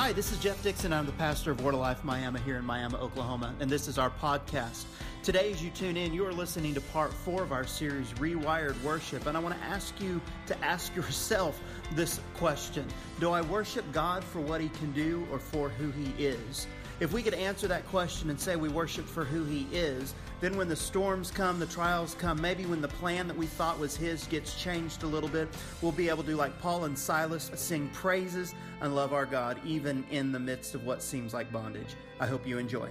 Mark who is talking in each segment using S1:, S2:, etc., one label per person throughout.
S1: Hi, this is Jeff Dixon. I'm the pastor of Word of Life Miami here in Miami, Oklahoma, and this is our podcast. Today, as you tune in, you are listening to part four of our series, Rewired Worship, and I want to ask you to ask yourself this question Do I worship God for what He can do or for who He is? If we could answer that question and say we worship for who He is, then when the storms come, the trials come, maybe when the plan that we thought was His gets changed a little bit, we'll be able to, like Paul and Silas, sing praises and love our God even in the midst of what seems like bondage. I hope you enjoy.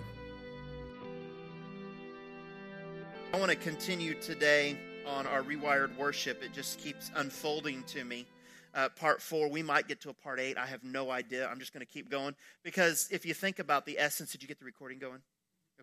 S1: I want to continue today on our rewired worship. It just keeps unfolding to me uh, part four. We might get to a part eight. I have no idea. I'm just going to keep going because if you think about the essence, did you get the recording going?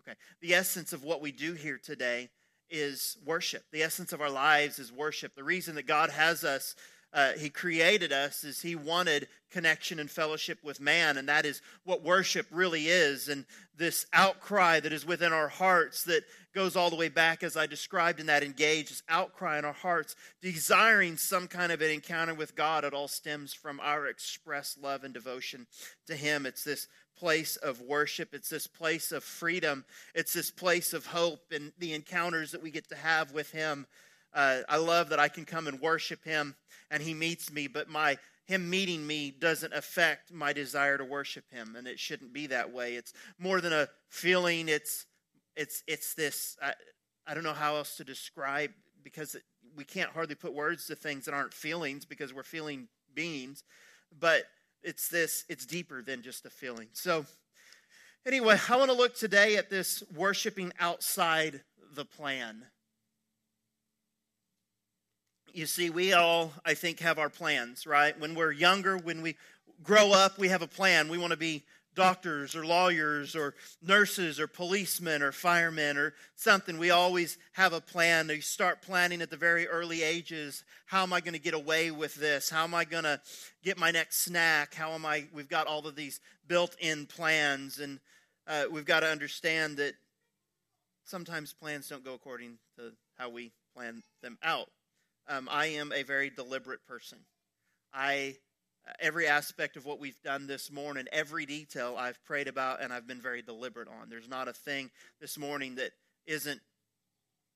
S1: Okay. The essence of what we do here today is worship. The essence of our lives is worship. The reason that God has us uh, he created us is he wanted connection and fellowship with man and that is what worship really is. And this outcry that is within our hearts that goes all the way back as i described in that engage this outcry in our hearts desiring some kind of an encounter with god it all stems from our expressed love and devotion to him. It's this place of worship. It's this place of freedom. It's this place of hope and the encounters that we get to have with him uh, I love that I can come and worship Him and He meets me, but my him meeting me doesn't affect my desire to worship him and it shouldn't be that way. It's more than a feeling. It's it's it's this i, I don't know how else to describe because it, we can't hardly put words to things that aren't feelings because we're feeling beings but it's this it's deeper than just a feeling. So anyway i want to look today at this worshiping outside the plan you see, we all, I think, have our plans, right? When we're younger, when we grow up, we have a plan. We want to be doctors or lawyers or nurses or policemen or firemen or something. We always have a plan. You start planning at the very early ages. How am I going to get away with this? How am I going to get my next snack? How am I? We've got all of these built in plans, and uh, we've got to understand that sometimes plans don't go according to how we plan them out. Um, I am a very deliberate person. I every aspect of what we've done this morning, every detail I've prayed about and I've been very deliberate on. There's not a thing this morning that isn't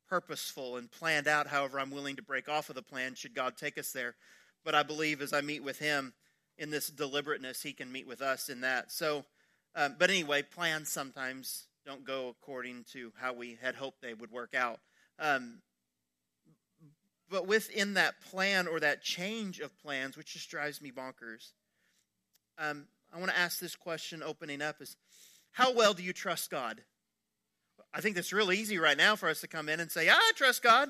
S1: purposeful and planned out. However, I'm willing to break off of the plan should God take us there. But I believe as I meet with Him in this deliberateness, He can meet with us in that. So, um, but anyway, plans sometimes don't go according to how we had hoped they would work out. Um, but within that plan or that change of plans, which just drives me bonkers, um, I want to ask this question opening up is how well do you trust God? I think that's real easy right now for us to come in and say, I trust God.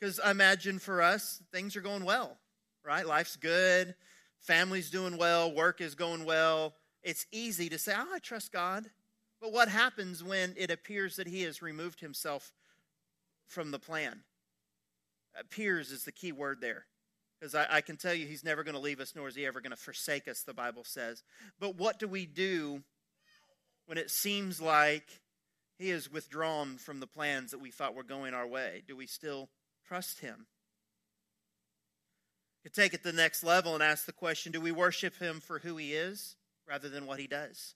S1: Because I imagine for us, things are going well, right? Life's good, family's doing well, work is going well. It's easy to say, oh, I trust God. But what happens when it appears that He has removed Himself from the plan? Appears is the key word there. Because I, I, can tell you, he's never going to leave us, nor is he ever going to forsake us, the Bible says. But what do we do when it seems like he is withdrawn from the plans that we thought were going our way? Do we still trust him? You take it to the next level and ask the question do we worship him for who he is rather than what he does?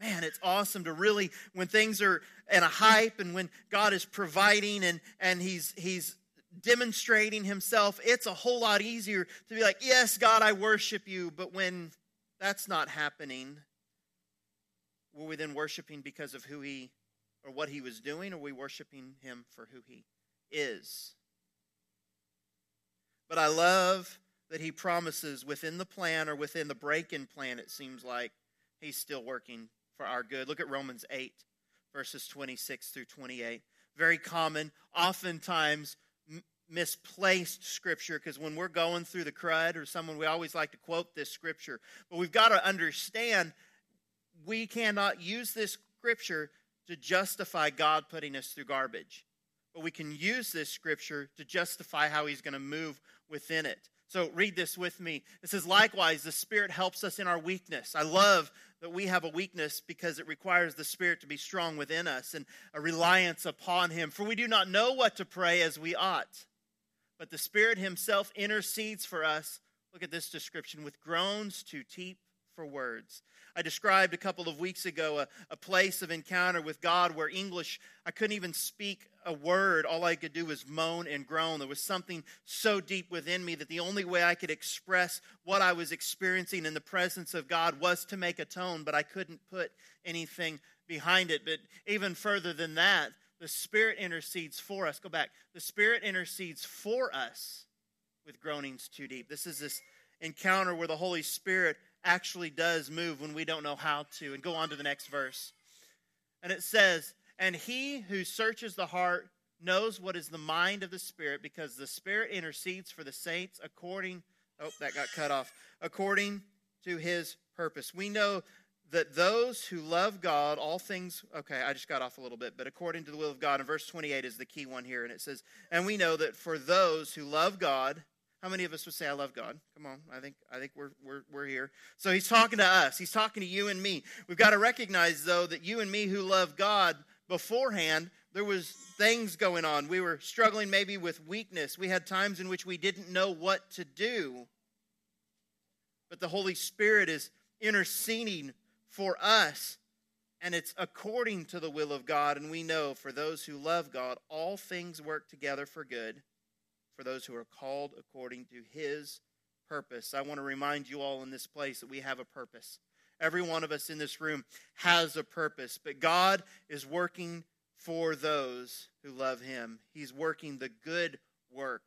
S1: Man, it's awesome to really, when things are in a hype and when God is providing and, and he's, he's demonstrating himself, it's a whole lot easier to be like, yes, God, I worship you. But when that's not happening, were we then worshiping because of who he or what he was doing, or were we worshiping him for who he is? But I love that he promises within the plan or within the break in plan, it seems like he's still working for our good. Look at Romans 8, verses 26 through 28. Very common, oftentimes misplaced scripture because when we're going through the crud or someone, we always like to quote this scripture. But we've got to understand we cannot use this scripture to justify God putting us through garbage. But we can use this scripture to justify how he's going to move within it. So read this with me. It says, Likewise, the Spirit helps us in our weakness. I love that we have a weakness because it requires the Spirit to be strong within us and a reliance upon Him. For we do not know what to pray as we ought, but the Spirit Himself intercedes for us. Look at this description with groans too deep for words. I described a couple of weeks ago a, a place of encounter with God where English, I couldn't even speak a word. All I could do was moan and groan. There was something so deep within me that the only way I could express what I was experiencing in the presence of God was to make a tone, but I couldn't put anything behind it. But even further than that, the Spirit intercedes for us. Go back. The Spirit intercedes for us with groanings too deep. This is this encounter where the Holy Spirit actually does move when we don't know how to. And go on to the next verse. And it says, And he who searches the heart knows what is the mind of the Spirit, because the Spirit intercedes for the saints according, oh, that got cut off, according to his purpose. We know that those who love God, all things, okay, I just got off a little bit, but according to the will of God, and verse 28 is the key one here, and it says, And we know that for those who love God, how many of us would say I love God? Come on, I think I think we're we're we're here. So he's talking to us. He's talking to you and me. We've got to recognize though that you and me who love God beforehand, there was things going on. We were struggling maybe with weakness. We had times in which we didn't know what to do. But the Holy Spirit is interceding for us and it's according to the will of God and we know for those who love God all things work together for good for those who are called according to his purpose. I want to remind you all in this place that we have a purpose. Every one of us in this room has a purpose, but God is working for those who love him. He's working the good work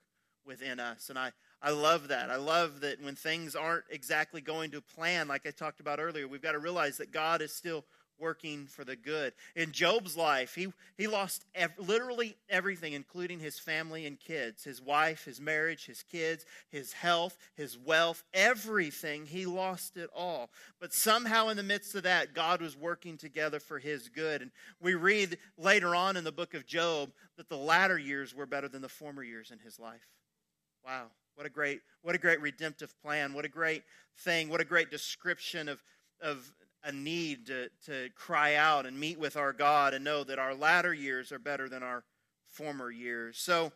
S1: within us. And I, I love that. I love that when things aren't exactly going to plan, like I talked about earlier, we've got to realize that God is still working for the good. In Job's life, he, he lost ev- literally everything, including his family and kids his wife, his marriage, his kids, his health, his wealth, everything. He lost it all. But somehow, in the midst of that, God was working together for his good. And we read later on in the book of Job that the latter years were better than the former years in his life. Wow. What a great, what a great redemptive plan. What a great thing. What a great description of, of a need to, to cry out and meet with our God and know that our latter years are better than our former years. So,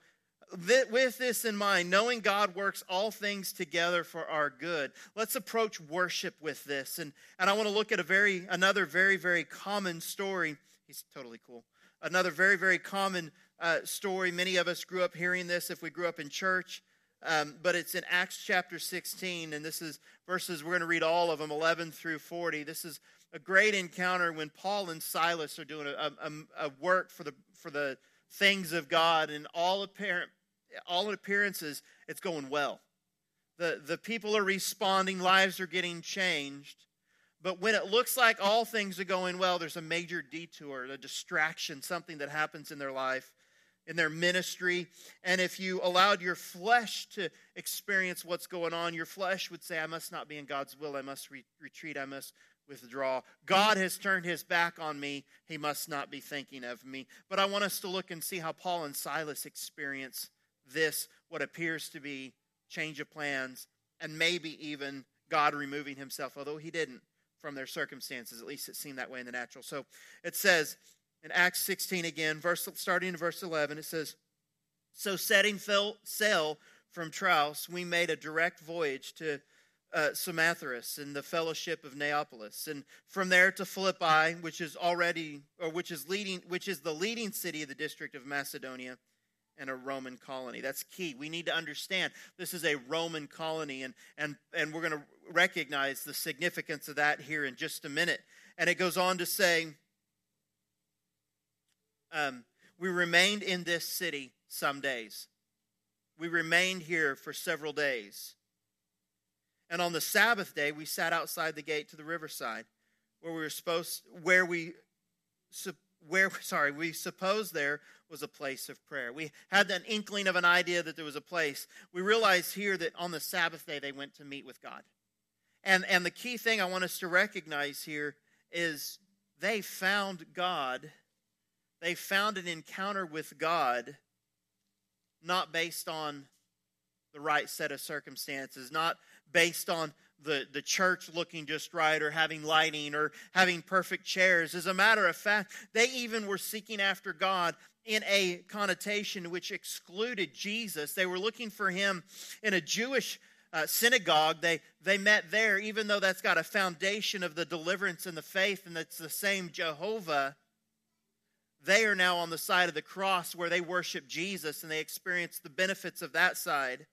S1: with this in mind, knowing God works all things together for our good, let's approach worship with this. And, and I want to look at a very another very, very common story. He's totally cool. Another very, very common uh, story. Many of us grew up hearing this if we grew up in church. Um, but it's in Acts chapter 16, and this is verses, we're going to read all of them, 11 through 40. This is a great encounter when Paul and Silas are doing a, a, a work for the, for the things of God, and all, apparent, all appearances, it's going well. The, the people are responding, lives are getting changed. But when it looks like all things are going well, there's a major detour, a distraction, something that happens in their life in their ministry. And if you allowed your flesh to experience what's going on, your flesh would say, I must not be in God's will. I must re- retreat. I must withdraw. God has turned his back on me. He must not be thinking of me. But I want us to look and see how Paul and Silas experience this, what appears to be change of plans, and maybe even God removing himself, although he didn't from their circumstances. At least it seemed that way in the natural. So it says, in Acts 16 again, verse, starting in verse 11, it says, So setting sail from Troas, we made a direct voyage to uh, Samothrace and the fellowship of Neapolis, and from there to Philippi, which is already, or which is leading, which is the leading city of the district of Macedonia, and a Roman colony. That's key. We need to understand this is a Roman colony, and and and we're going to recognize the significance of that here in just a minute. And it goes on to say um, we remained in this city some days. We remained here for several days. And on the Sabbath day, we sat outside the gate to the riverside, where we were supposed, where we, where sorry, we supposed there was a place of prayer. We had an inkling of an idea that there was a place. We realized here that on the Sabbath day they went to meet with God. And and the key thing I want us to recognize here is they found God they found an encounter with God not based on the right set of circumstances, not based on the, the church looking just right or having lighting or having perfect chairs. As a matter of fact, they even were seeking after God in a connotation which excluded Jesus. They were looking for him in a Jewish uh, synagogue, they, they met there, even though that's got a foundation of the deliverance and the faith, and it's the same Jehovah. They are now on the side of the cross where they worship Jesus and they experience the benefits of that side.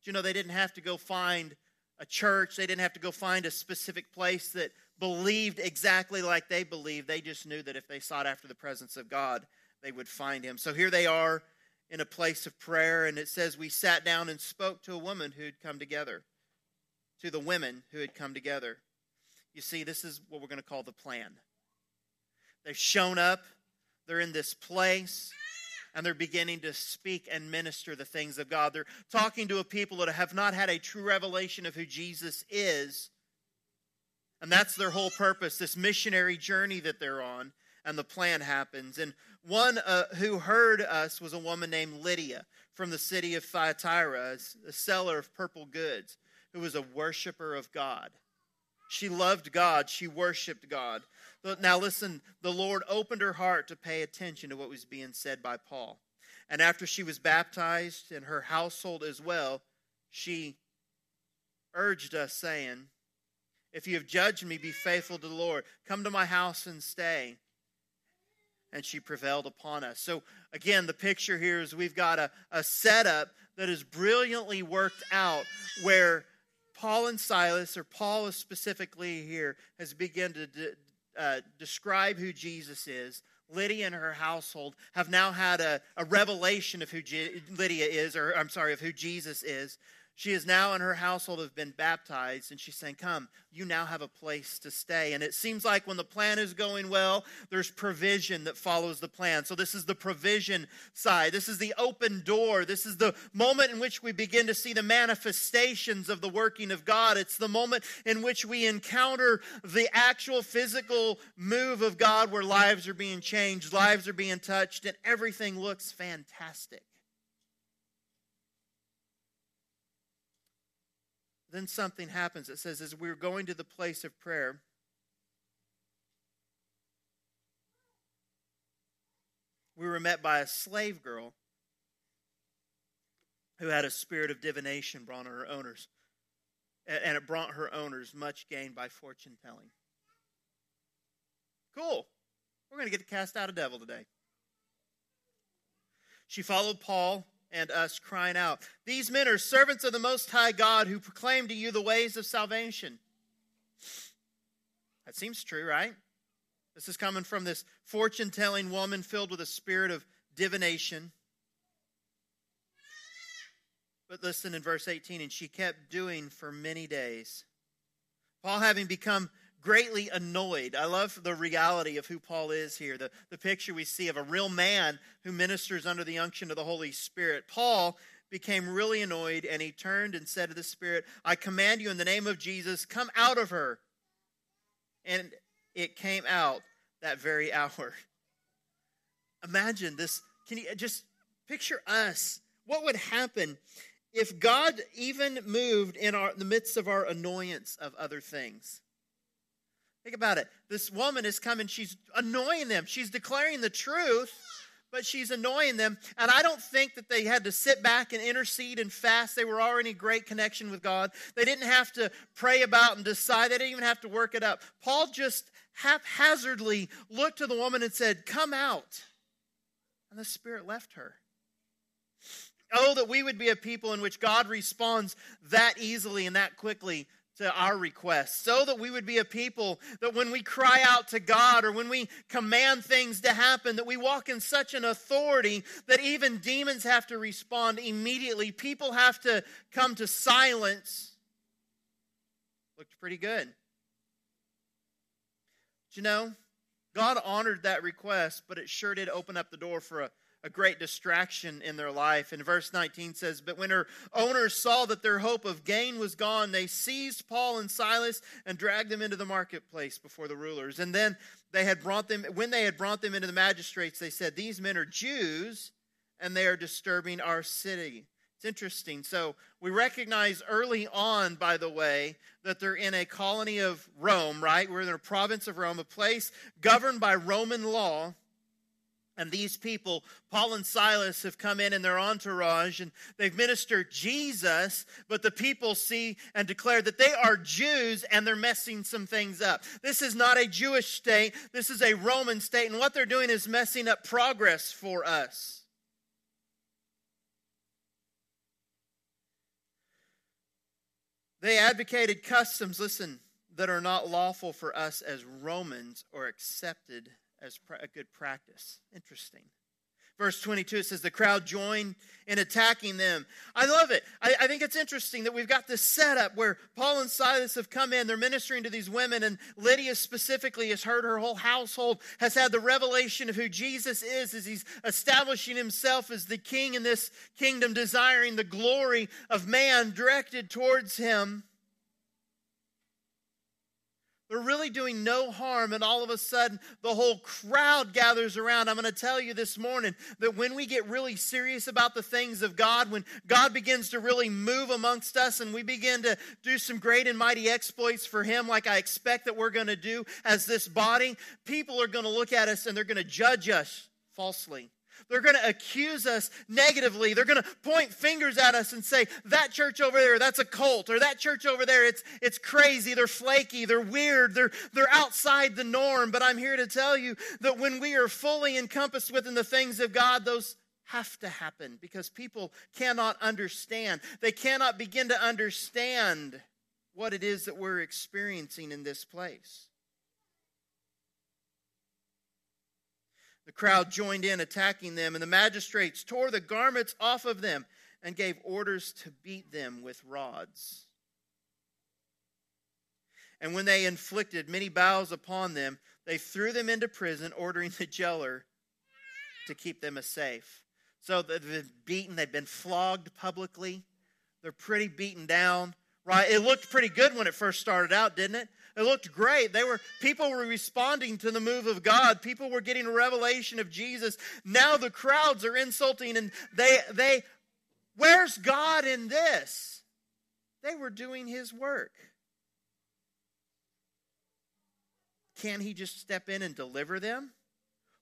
S1: But you know, they didn't have to go find a church, they didn't have to go find a specific place that believed exactly like they believed. They just knew that if they sought after the presence of God, they would find him. So here they are in a place of prayer, and it says, We sat down and spoke to a woman who had come together, to the women who had come together. You see, this is what we're going to call the plan. They've shown up, they're in this place, and they're beginning to speak and minister the things of God. They're talking to a people that have not had a true revelation of who Jesus is. And that's their whole purpose, this missionary journey that they're on and the plan happens. And one uh, who heard us was a woman named Lydia from the city of Thyatira, a seller of purple goods, who was a worshiper of God. She loved God, she worshiped God. Now, listen, the Lord opened her heart to pay attention to what was being said by Paul. And after she was baptized and her household as well, she urged us, saying, If you have judged me, be faithful to the Lord. Come to my house and stay and she prevailed upon us. So, again, the picture here is we've got a, a setup that is brilliantly worked out where Paul and Silas, or Paul specifically here, has begun to uh, describe who Jesus is. Lydia and her household have now had a, a revelation of who Je- Lydia is, or I'm sorry, of who Jesus is. She is now in her household have been baptized, and she's saying, Come, you now have a place to stay. And it seems like when the plan is going well, there's provision that follows the plan. So, this is the provision side. This is the open door. This is the moment in which we begin to see the manifestations of the working of God. It's the moment in which we encounter the actual physical move of God where lives are being changed, lives are being touched, and everything looks fantastic. Then something happens. It says, as we were going to the place of prayer, we were met by a slave girl who had a spirit of divination brought on her owners. And it brought her owners much gain by fortune telling. Cool. We're going to get to cast out a devil today. She followed Paul and us, crying out, These men are servants of the Most High God who proclaim to you the ways of salvation. That seems true, right? This is coming from this fortune telling woman filled with a spirit of divination. But listen in verse 18, and she kept doing for many days. Paul, having become greatly annoyed. I love the reality of who Paul is here, the, the picture we see of a real man who ministers under the unction of the Holy Spirit. Paul became really annoyed and he turned and said to the Spirit, I command you in the name of Jesus, come out of her. And it came out that very hour. Imagine this. Can you just picture us? What would happen if God even moved in our, the midst of our annoyance of other things? Think about it. This woman is coming, she's annoying them. She's declaring the truth, but she's annoying them. And I don't think that they had to sit back and intercede and fast. They were already in great connection with God. They didn't have to pray about and decide, they didn't even have to work it up. Paul just haphazardly looked to the woman and said, Come out. And the Spirit left her. Oh, that we would be a people in which God responds that easily and that quickly to our requests, so that we would be a people that when we cry out to God or when we command things to happen, that we walk in such an authority that even demons have to respond immediately. People have to come to silence. Looked pretty good. But you know, God honored that request, but it sure did open up the door for a a great distraction in their life. And verse 19 says, But when her owners saw that their hope of gain was gone, they seized Paul and Silas and dragged them into the marketplace before the rulers. And then they had brought them, when they had brought them into the magistrates, they said, These men are Jews and they are disturbing our city. It's interesting. So we recognize early on, by the way, that they're in a colony of Rome, right? We're in a province of Rome, a place governed by Roman law And these people, Paul and Silas, have come in in their entourage and they've ministered Jesus, but the people see and declare that they are Jews and they're messing some things up. This is not a Jewish state, this is a Roman state, and what they're doing is messing up progress for us. They advocated customs, listen, that are not lawful for us as Romans or accepted as a good practice. Interesting. Verse 22, it says, The crowd joined in attacking them. I love it. I, I, think it's interesting that we've got this setup where Paul and Silas have come in, they're ministering to these women, and Lydia specifically has heard her whole household has had the revelation of who Jesus is as he's establishing himself as the king in this kingdom, desiring the glory of man directed towards him. They're really doing no harm, and all of a sudden, the whole crowd gathers around. I'm going to tell you this morning that when we get really serious about the things of God, when God begins to really move amongst us and we begin to do some great and mighty exploits for Him, like I expect that we're going to do as this body, people are going to look at us and they're going to judge us falsely. They're going to accuse us negatively. They're going to point fingers at us and say, that church over there, that's a cult, or that church over there, it's, it's crazy, they're flaky, they're weird, they're, they're outside the norm. But I'm here to tell you that when we are fully encompassed within the things of God, those have to happen because people cannot understand. They cannot begin to understand what it is that we're experiencing in this place. The crowd joined in, attacking them, and the magistrates tore the garments off of them and gave orders to beat them with rods. And when they inflicted many bows upon them, they threw them into prison, ordering the jailer to keep them safe. So they've been beaten, they've been flogged publicly, they're pretty beaten down, right? It looked pretty good when it first started out, didn't it? It looked great. They were people were responding to the move of God. People were getting a revelation of Jesus. Now the crowds are insulting and they they where's God in this? They were doing his work. Can he just step in and deliver them?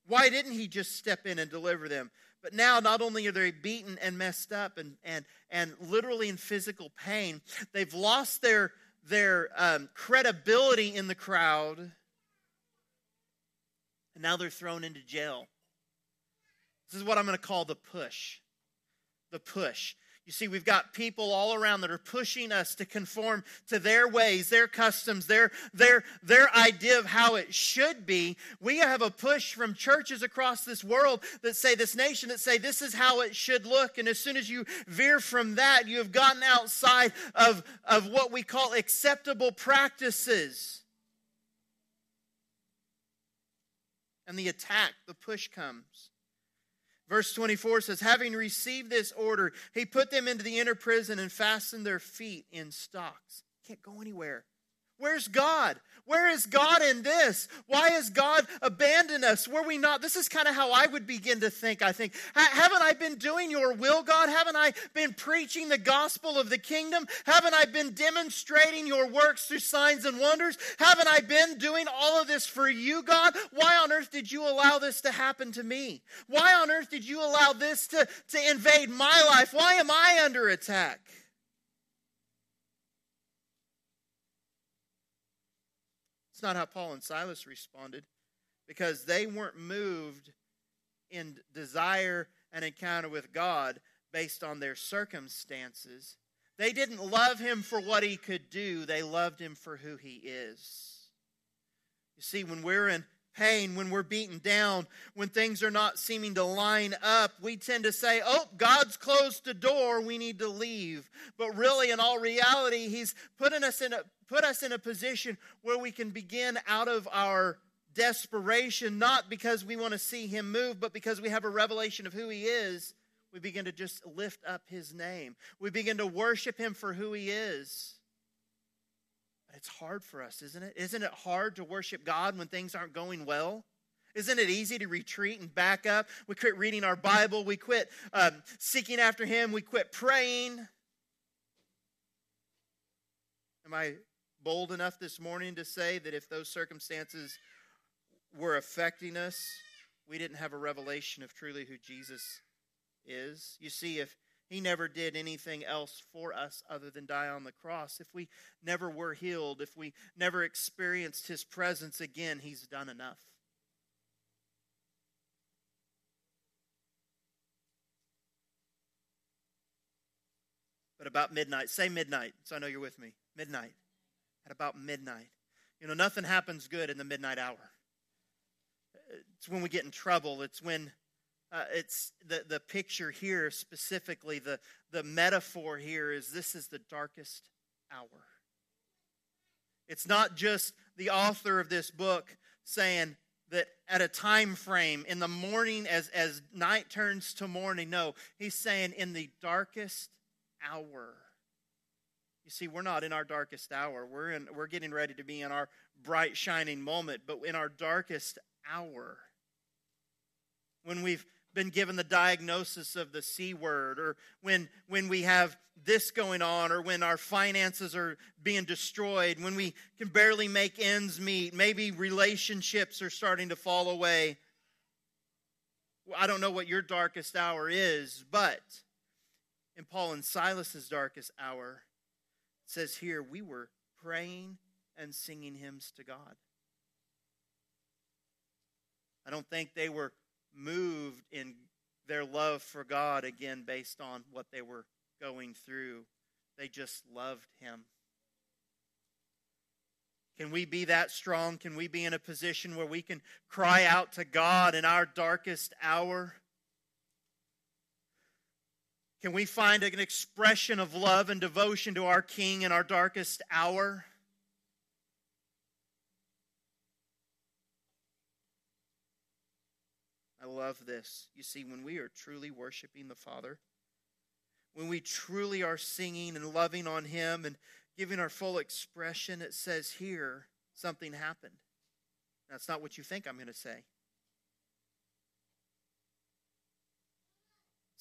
S1: Why didn't he just step in and deliver them? But now not only are they beaten and messed up and and and literally in physical pain, they've lost their their um, credibility in the crowd, and now they're thrown into jail. This is what I'm going to call the push. The push. You see, we've got people all around that are pushing us to conform to their ways, their customs, their, their, their idea of how it should be. We have a push from churches across this world that say, this nation, that say, this is how it should look. And as soon as you veer from that, you have gotten outside of, of what we call acceptable practices. And the attack, the push comes. Verse 24 says, Having received this order, he put them into the inner prison and fastened their feet in stocks. Can't go anywhere. Where's God? Where is God in this? Why has God abandoned us? Were we not? This is kind of how I would begin to think. I think, haven't I been doing your will, God? Haven't I been preaching the gospel of the kingdom? Haven't I been demonstrating your works through signs and wonders? Haven't I been doing all of this for you, God? Why on earth did you allow this to happen to me? Why on earth did you allow this to, to invade my life? Why am I under attack? Not how Paul and Silas responded because they weren't moved in desire and encounter with God based on their circumstances. They didn't love him for what he could do, they loved him for who he is. You see, when we're in pain, when we're beaten down, when things are not seeming to line up, we tend to say, Oh, God's closed the door, we need to leave. But really, in all reality, He's putting us in a, put us in a position where we can begin out of our desperation, not because we want to see Him move, but because we have a revelation of who He is. We begin to just lift up His name. We begin to worship Him for who He is. It's hard for us, isn't it? Isn't it hard to worship God when things aren't going well? Isn't it easy to retreat and back up? We quit reading our Bible. We quit um, seeking after Him. We quit praying. Am I bold enough this morning to say that if those circumstances were affecting us, we didn't have a revelation of truly who Jesus is. You see, if he never did anything else for us other than die on the cross, if we never were healed, if we never experienced his presence again, he's done enough. But about midnight, say midnight, so I know you're with me. Midnight. At about midnight. You know, nothing happens good in the midnight hour. It's when we get in trouble. It's when uh, it's the, the picture here specifically, the, the metaphor here is this is the darkest hour. It's not just the author of this book saying that at a time frame in the morning as, as night turns to morning. No, he's saying in the darkest hour. You see, we're not in our darkest hour. We're, in, we're getting ready to be in our bright, shining moment, but in our darkest hour, when we've been given the diagnosis of the C word, or when, when we have this going on, or when our finances are being destroyed, when we can barely make ends meet, maybe relationships are starting to fall away. I don't know what your darkest hour is, but in Paul and Silas's darkest hour, says here, we were praying and singing hymns to God. I don't think they were moved in their love for God again based on what they were going through. They just loved Him. Can we be that strong? Can we be in a position where we can cry out to God in our darkest hour? Can we find an expression of love and devotion to our King in our darkest hour? I love this. You see, when we are truly worshiping the Father, when we truly are singing and loving on Him and giving our full expression, it says here something happened. That's not what you think I'm going to say.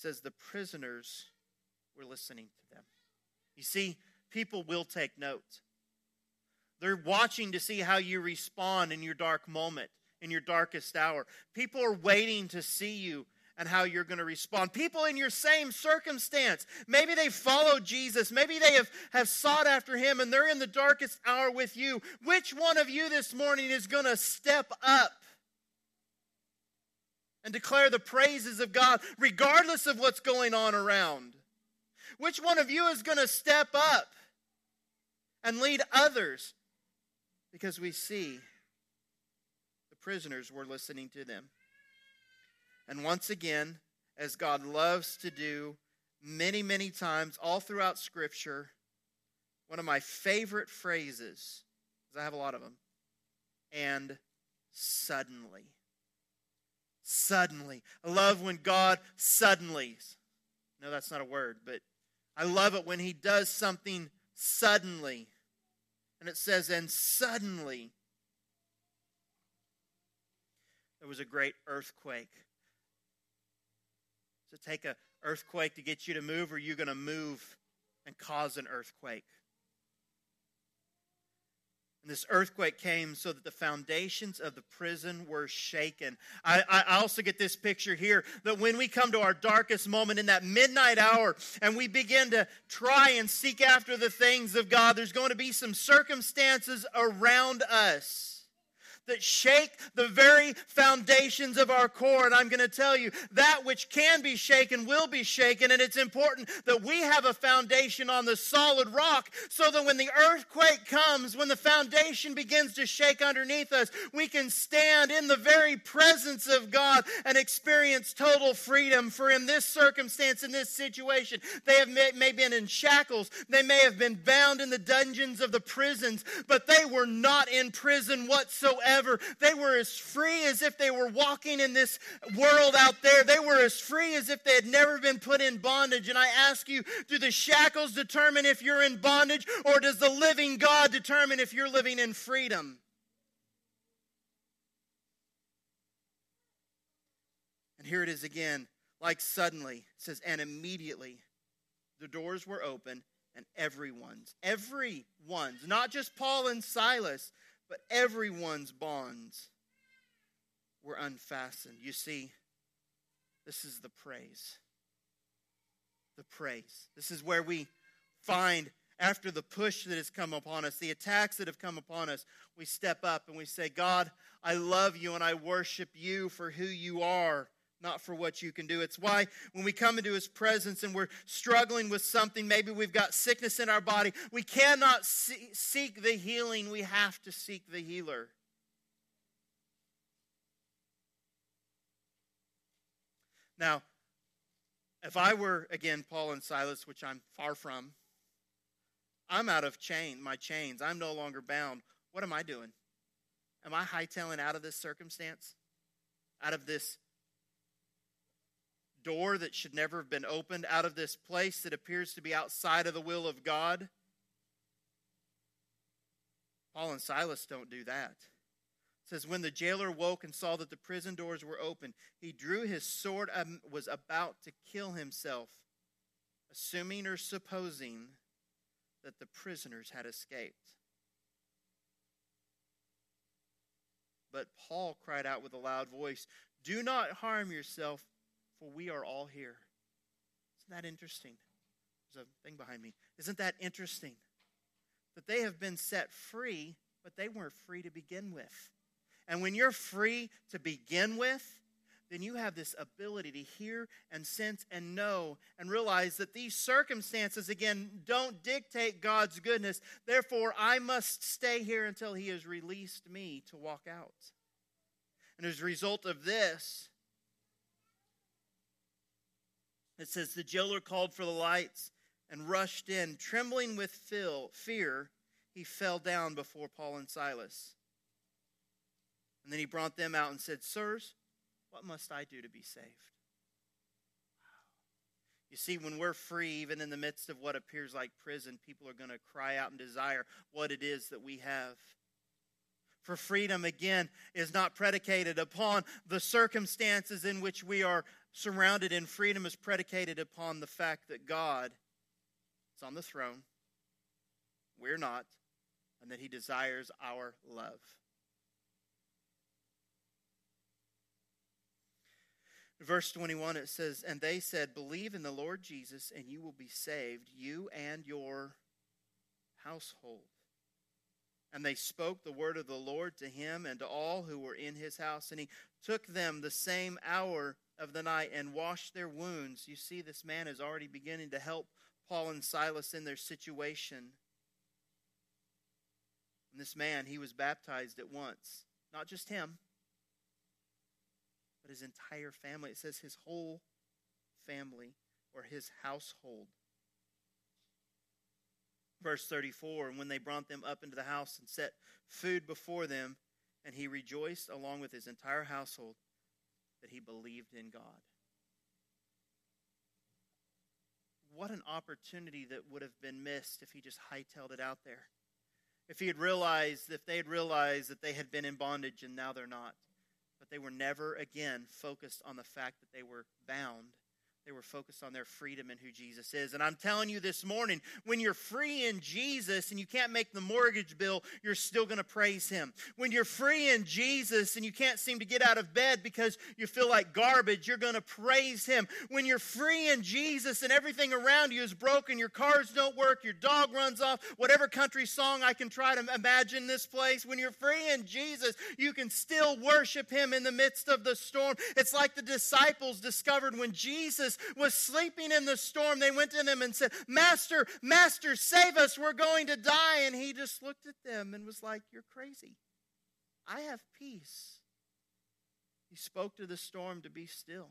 S1: Says the prisoners were listening to them. You see, people will take note. They're watching to see how you respond in your dark moment, in your darkest hour. People are waiting to see you and how you're going to respond. People in your same circumstance, maybe they followed Jesus, maybe they have, have sought after him and they're in the darkest hour with you. Which one of you this morning is going to step up and declare the praises of God regardless of what's going on around? Which one of you is going to step up and lead others? Because we see the prisoners were listening to them. And once again, as God loves to do many, many times all throughout Scripture, one of my favorite phrases, because I have a lot of them, and suddenly. Suddenly. I love when God suddenly. No, that's not a word, but I love it when He does something suddenly. And it says, and suddenly there was a great earthquake. Does it take an earthquake to get you to move, or are you going to move and cause an earthquake? And this earthquake came so that the foundations of the prison were shaken. I, I, also get this picture here that when we come to our darkest moment in that midnight hour and we begin to try and seek after the things of God, there's going to be some circumstances around us that shake the very foundations of our core. And I'm going to tell you that which can be shaken will be shaken. And it's important that we have a foundation on the solid rock so that when the earthquake comes, when the foundation begins to shake underneath us, we can stand in the very presence of God and experience total freedom. For in this circumstance, in this situation, they have may, may been in shackles, they may have been bound in the dungeons of the prisons, but they were not in prison whatsoever They were as free as if they were walking in this world out there. They were as free as if they had never been put in bondage. And I ask you, do the shackles determine if you're in bondage, or does the living God determine if you're living in freedom? And here it is again, like suddenly. It says, and immediately the doors were open and everyone's, everyone's, not just Paul and Silas, but everyone's bonds were unfastened. You see, this is the praise. The praise. This is where we find after the push that has come upon us, the attacks that have come upon us, we step up and we say, God, I love you and I worship you for who you are, not for what you can do. It's why when we come into his presence and we're struggling with something, maybe we've got sickness in our body, we cannot seek the healing, we have to seek the healer. Now, if I were, again, Paul and Silas, which I'm far from, I'm out of chain, my chains. I'm no longer bound. What am I doing? Am I hightailing out of this circumstance? Out of this door that should never have been opened? Out of this place that appears to be outside of the will of God? Paul and Silas don't do that. It says, When the jailer woke and saw that the prison doors were open, he drew his sword and was about to kill himself, assuming or supposing that the prisoners had escaped. But Paul cried out with a loud voice, Do not harm yourself, for we are all here. Isn't that interesting? There's a thing behind me. Isn't that interesting? That they have been set free, but they weren't free to begin with. And when you're free to begin with, then you have this ability to hear and sense and know and realize that these circumstances, again, don't dictate God's goodness. Therefore, I must stay here until He has released me to walk out. And as a result of this, it says the jailer called for the lights and rushed in. Trembling with fear, he fell down before Paul and Silas. And then he brought them out and said, Sirs, what must I do to be saved? You see, when we're free, even in the midst of what appears like prison, people are going to cry out and desire what it is that we have. For freedom, again, is not predicated upon the circumstances in which we are surrounded, and freedom is predicated upon the fact that God is on the throne, we're not, and that He desires our love. verse 21, it says, And they said, Believe in the Lord Jesus, and you will be saved, you and your household. And they spoke the word of the Lord to him and to all who were in his house. And he took them the same hour of the night and washed their wounds. You see, this man is already beginning to help Paul and Silas in their situation. And this man, he was baptized at once. Not just him, but his entire family. It says his whole family or his household. Verse 34 And when they brought them up into the house and set food before them, and he rejoiced along with his entire household that he believed in God. What an opportunity that would have been missed if he just hightailed it out there. If he had realized, if they had realized that they had been in bondage and now they're not but they were never again focused on the fact that they were bound they were focused on their freedom and who Jesus is. And I'm telling you this morning, when you're free in Jesus and you can't make the mortgage bill, you're still going to praise Him. When you're free in Jesus and you can't seem to get out of bed because you feel like garbage, you're going to praise Him. When you're free in Jesus and everything around you is broken, your cars don't work, your dog runs off, whatever country song I can try to imagine this place, when you're free in Jesus, you can still worship Him in the midst of the storm. It's like the disciples discovered when Jesus Jesus was sleeping in the storm, they went to him and said, Master, Master, save us. We're going to die. And he just looked at them and was like, You're crazy. I have peace. He spoke to the storm to be still.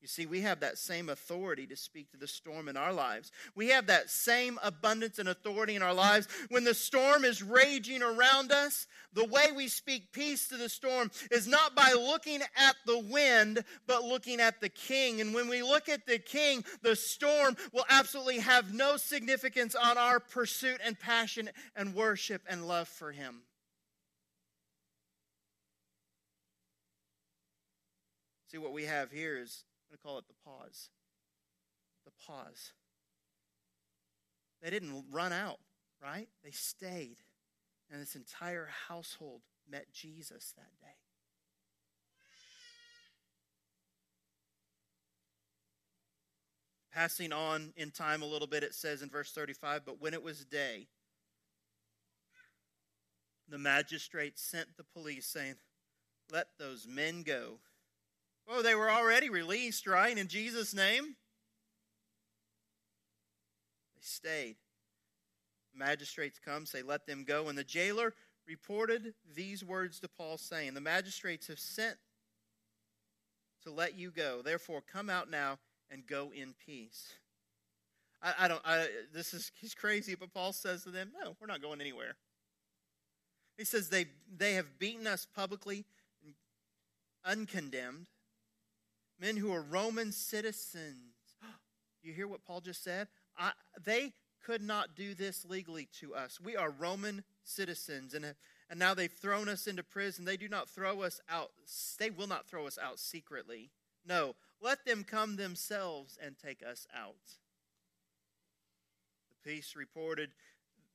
S1: You see, we have that same authority to speak to the storm in our lives. We have that same abundance and authority in our lives. When the storm is raging around us, the way we speak peace to the storm is not by looking at the wind, but looking at the king. And when we look at the king, the storm will absolutely have no significance on our pursuit and passion and worship and love for him. See, what we have here is I'm going to call it the pause. The pause. They didn't run out, right? They stayed And this entire household met Jesus that day. Passing on in time a little bit, it says in verse 35 But when it was day, the magistrates sent the police, saying, Let those men go. Oh, they were already released, right? In Jesus' name? They stayed. Magistrates come, say, Let them go. And the jailer reported these words to Paul, saying, The magistrates have sent to let you go. Therefore, come out now and go in peace. I, I don't, I, this is, he's crazy, but Paul says to them, no, we're not going anywhere. He says they, they have beaten us publicly, uncondemned, men who are Roman citizens. you hear what Paul just said? I, they could not do this legally to us. We are Roman citizens, and, and now they've thrown us into prison. They do not throw us out, they will not throw us out secretly. No, let them come themselves and take us out. The peace reported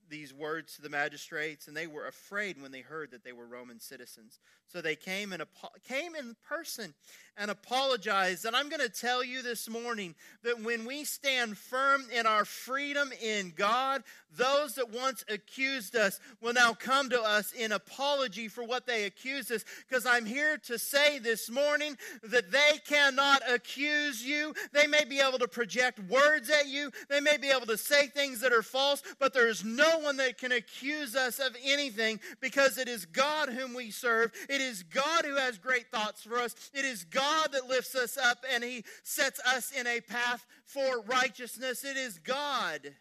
S1: these words to the magistrates, and they were afraid when they heard that they were Roman citizens. So they came and came in person and apologized. And I'm going to tell you this morning that when we stand firm in our freedom in God, those that once accused us will now come to us in apology for what they accused us. Because I'm here to say this morning that they cannot accuse you. They may be able to project words at you, they may be able to say things that are false, but there is no one that can accuse us of anything because it is God whom we serve. It is God who has great thoughts for us. It is God that lifts us up and He sets us in a path for righteousness. It is God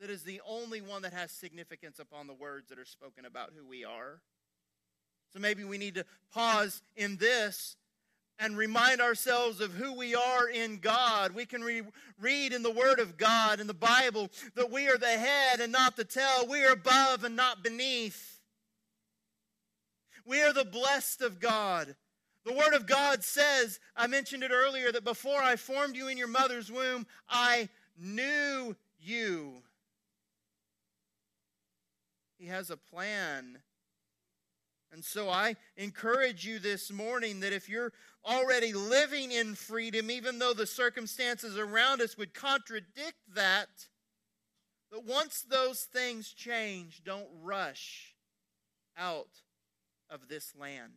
S1: that is the only one that has significance upon the words that are spoken about who we are. So maybe we need to pause in this and remind ourselves of who we are in God. We can re- read in the Word of God, in the Bible, that we are the head and not the tail. We are above and not beneath. We are the blessed of God. The Word of God says, I mentioned it earlier, that before I formed you in your mother's womb, I knew you. He has a plan. And so I encourage you this morning that if you're already living in freedom, even though the circumstances around us would contradict that, But once those things change, don't rush out of this land.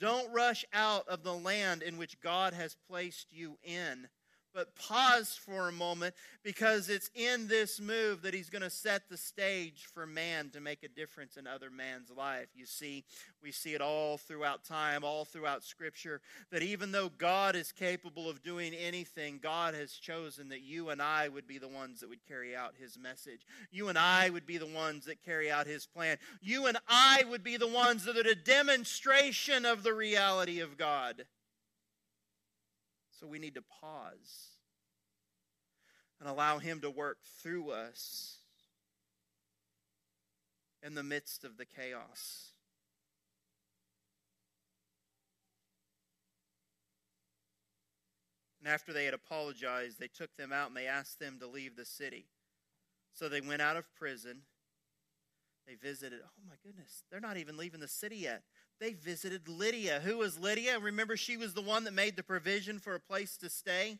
S1: Don't rush out of the land in which God has placed you in but pause for a moment because it's in this move that he's going to set the stage for man to make a difference in other man's life. You see, we see it all throughout time, all throughout Scripture, that even though God is capable of doing anything, God has chosen that you and I would be the ones that would carry out his message. You and I would be the ones that carry out his plan. You and I would be the ones that are a demonstration of the reality of God. So we need to pause and allow Him to work through us in the midst of the chaos. And after they had apologized, they took them out and they asked them to leave the city. So they went out of prison. They visited. Oh my goodness, they're not even leaving the city yet they visited Lydia. Who was Lydia? Remember, she was the one that made the provision for a place to stay.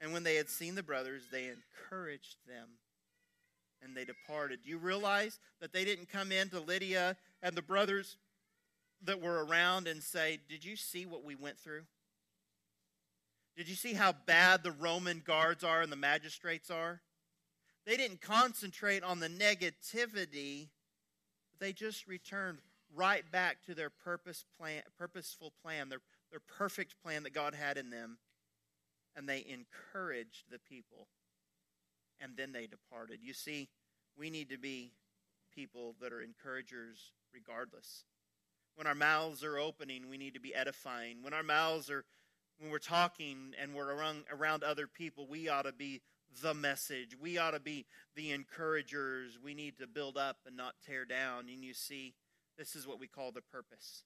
S1: And when they had seen the brothers, they encouraged them and they departed. Do you realize that they didn't come in to Lydia and the brothers that were around and say, Did you see what we went through? Did you see how bad the Roman guards are and the magistrates are? They didn't concentrate on the negativity, they just returned right back to their purpose plan, purposeful plan, their, their perfect plan that God had in them. And they encouraged the people. And then they departed. You see, we need to be people that are encouragers regardless. When our mouths are opening, we need to be edifying. When our mouths are, when we're talking and we're around, around other people, we ought to be the message. We ought to be the encouragers. We need to build up and not tear down. And you see, this is what we call the purpose.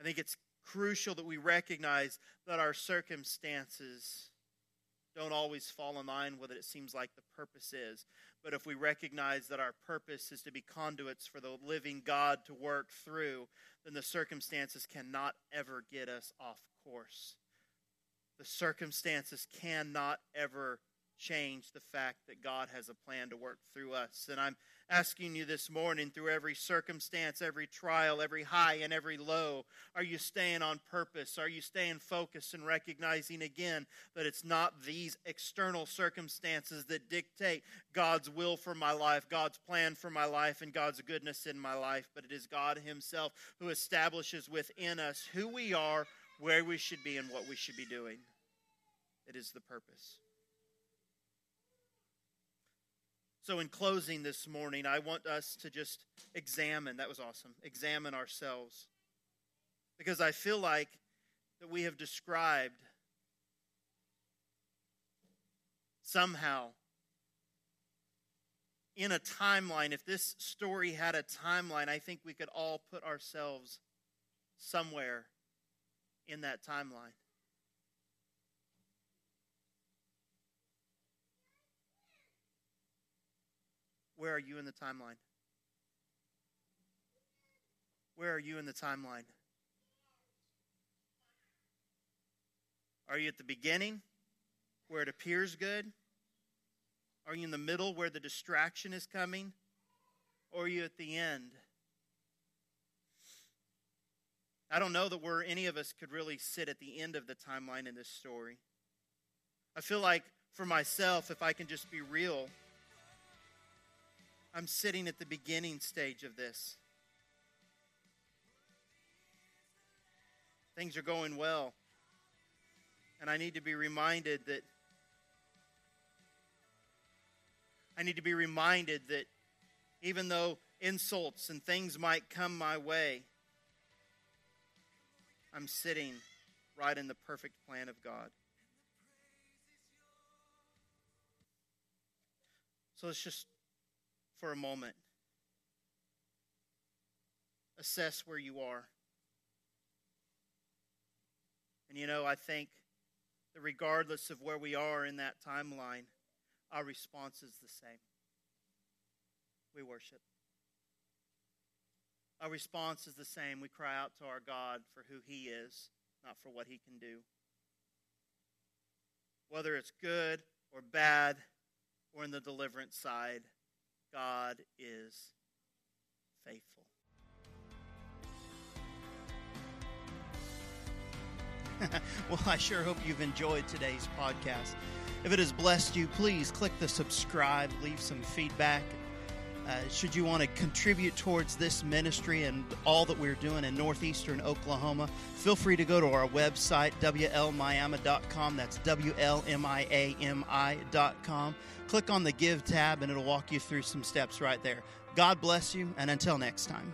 S1: I think it's crucial that we recognize that our circumstances don't always fall in line with what it seems like the purpose is. But if we recognize that our purpose is to be conduits for the living God to work through, then the circumstances cannot ever get us off course. The circumstances cannot ever change the fact that God has a plan to work through us. And I'm asking you this morning through every circumstance, every trial, every high and every low, are you staying on purpose? Are you staying focused and recognizing again that it's not these external circumstances that dictate God's will for my life, God's plan for my life, and God's goodness in my life, but it is God Himself who establishes within us who we are, where we should be, and what we should be doing. It is the purpose. So, in closing this morning, I want us to just examine, that was awesome, examine ourselves. Because I feel like that we have described somehow in a timeline, if this story had a timeline, I think we could all put ourselves somewhere in that timeline. Where are you in the timeline? Where are you in the timeline? Are you at the beginning where it appears good? Are you in the middle where the distraction is coming? Or are you at the end? I don't know that we're any of us could really sit at the end of the timeline in this story. I feel like for myself, if I can just be real, I'm sitting at the beginning stage of this. Things are going well. And I need to be reminded that I need to be reminded that even though insults and things might come my way, I'm sitting right in the perfect plan of God. So let's just for a moment. Assess where you are. And you know, I think that regardless of where we are in that timeline, our response is the same. We worship. Our response is the same. We cry out to our God for who He is, not for what He can do. Whether it's good or bad, or in the deliverance side, God is faithful. well, I sure hope you've enjoyed today's podcast. If it has blessed you, please click the subscribe, leave some feedback. Uh, should you want to contribute towards this ministry and all that we're doing in northeastern Oklahoma, feel free to go to our website, WLMiami.com. That's WLMIAMI.com. Click on the Give tab, and it'll walk you through some steps right there. God bless you, and until next time.